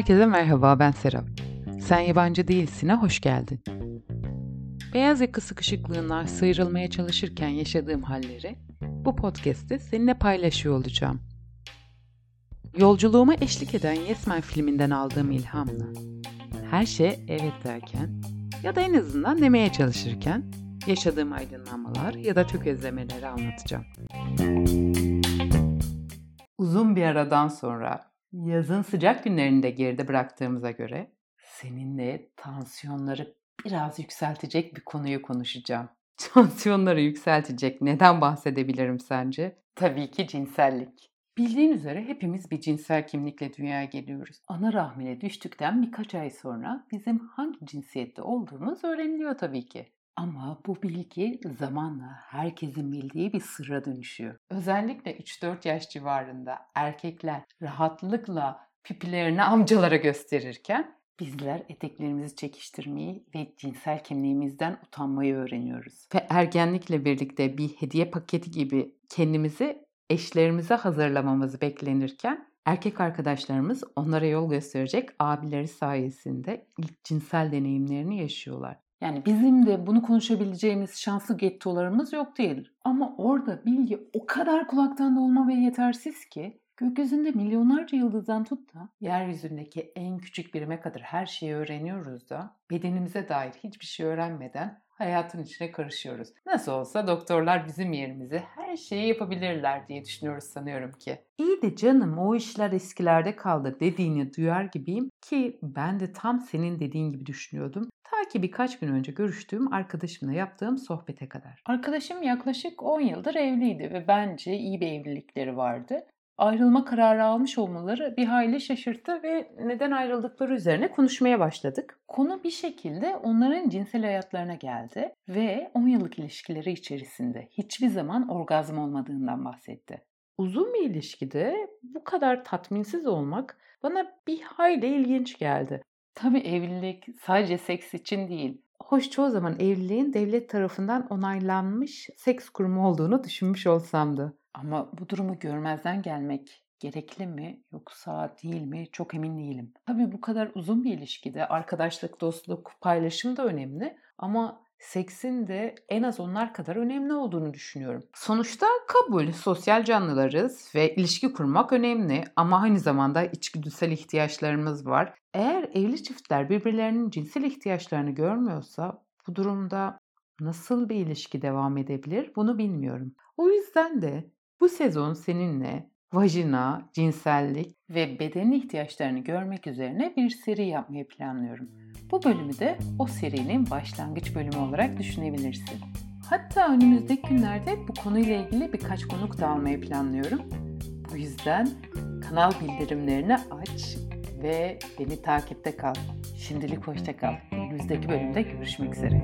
Herkese merhaba ben Serap. Sen yabancı değilsin'e hoş geldin. Beyaz yaka sıkışıklığından sıyrılmaya çalışırken yaşadığım halleri bu podcast'te seninle paylaşıyor olacağım. Yolculuğuma eşlik eden Yes Man filminden aldığım ilhamla her şey evet derken ya da en azından demeye çalışırken yaşadığım aydınlanmalar ya da tökezlemeleri anlatacağım. Uzun bir aradan sonra yazın sıcak günlerini de geride bıraktığımıza göre seninle tansiyonları biraz yükseltecek bir konuyu konuşacağım. Tansiyonları yükseltecek neden bahsedebilirim sence? Tabii ki cinsellik. Bildiğin üzere hepimiz bir cinsel kimlikle dünyaya geliyoruz. Ana rahmine düştükten birkaç ay sonra bizim hangi cinsiyette olduğumuz öğreniliyor tabii ki. Ama bu bilgi zamanla herkesin bildiği bir sırra dönüşüyor. Özellikle 3-4 yaş civarında erkekler rahatlıkla pipilerini amcalara gösterirken bizler eteklerimizi çekiştirmeyi ve cinsel kimliğimizden utanmayı öğreniyoruz. Ve ergenlikle birlikte bir hediye paketi gibi kendimizi eşlerimize hazırlamamız beklenirken erkek arkadaşlarımız onlara yol gösterecek abileri sayesinde ilk cinsel deneyimlerini yaşıyorlar. Yani bizim de bunu konuşabileceğimiz şanslı gettolarımız yok değil. Ama orada bilgi o kadar kulaktan dolma ve yetersiz ki gökyüzünde milyonlarca yıldızdan tut da yeryüzündeki en küçük birime kadar her şeyi öğreniyoruz da bedenimize dair hiçbir şey öğrenmeden hayatın içine karışıyoruz. Nasıl olsa doktorlar bizim yerimize her şeyi yapabilirler diye düşünüyoruz sanıyorum ki. İyi de canım o işler eskilerde kaldı dediğini duyar gibiyim ki ben de tam senin dediğin gibi düşünüyordum. Ta ki birkaç gün önce görüştüğüm arkadaşımla yaptığım sohbete kadar. Arkadaşım yaklaşık 10 yıldır evliydi ve bence iyi bir evlilikleri vardı ayrılma kararı almış olmaları bir hayli şaşırttı ve neden ayrıldıkları üzerine konuşmaya başladık. Konu bir şekilde onların cinsel hayatlarına geldi ve 10 yıllık ilişkileri içerisinde hiçbir zaman orgazm olmadığından bahsetti. Uzun bir ilişkide bu kadar tatminsiz olmak bana bir hayli ilginç geldi. Tabii evlilik sadece seks için değil. Hoş çoğu zaman evliliğin devlet tarafından onaylanmış seks kurumu olduğunu düşünmüş olsam da. Ama bu durumu görmezden gelmek gerekli mi yoksa değil mi çok emin değilim. Tabii bu kadar uzun bir ilişkide arkadaşlık, dostluk, paylaşım da önemli ama seksin de en az onlar kadar önemli olduğunu düşünüyorum. Sonuçta kabul, sosyal canlılarız ve ilişki kurmak önemli ama aynı zamanda içgüdüsel ihtiyaçlarımız var. Eğer evli çiftler birbirlerinin cinsel ihtiyaçlarını görmüyorsa bu durumda nasıl bir ilişki devam edebilir bunu bilmiyorum. O yüzden de bu sezon seninle vajina, cinsellik ve beden ihtiyaçlarını görmek üzerine bir seri yapmayı planlıyorum. Bu bölümü de o serinin başlangıç bölümü olarak düşünebilirsin. Hatta önümüzdeki günlerde bu konuyla ilgili birkaç konuk da almayı planlıyorum. Bu yüzden kanal bildirimlerini aç ve beni takipte kal. Şimdilik hoşça kal. Önümüzdeki bölümde görüşmek üzere.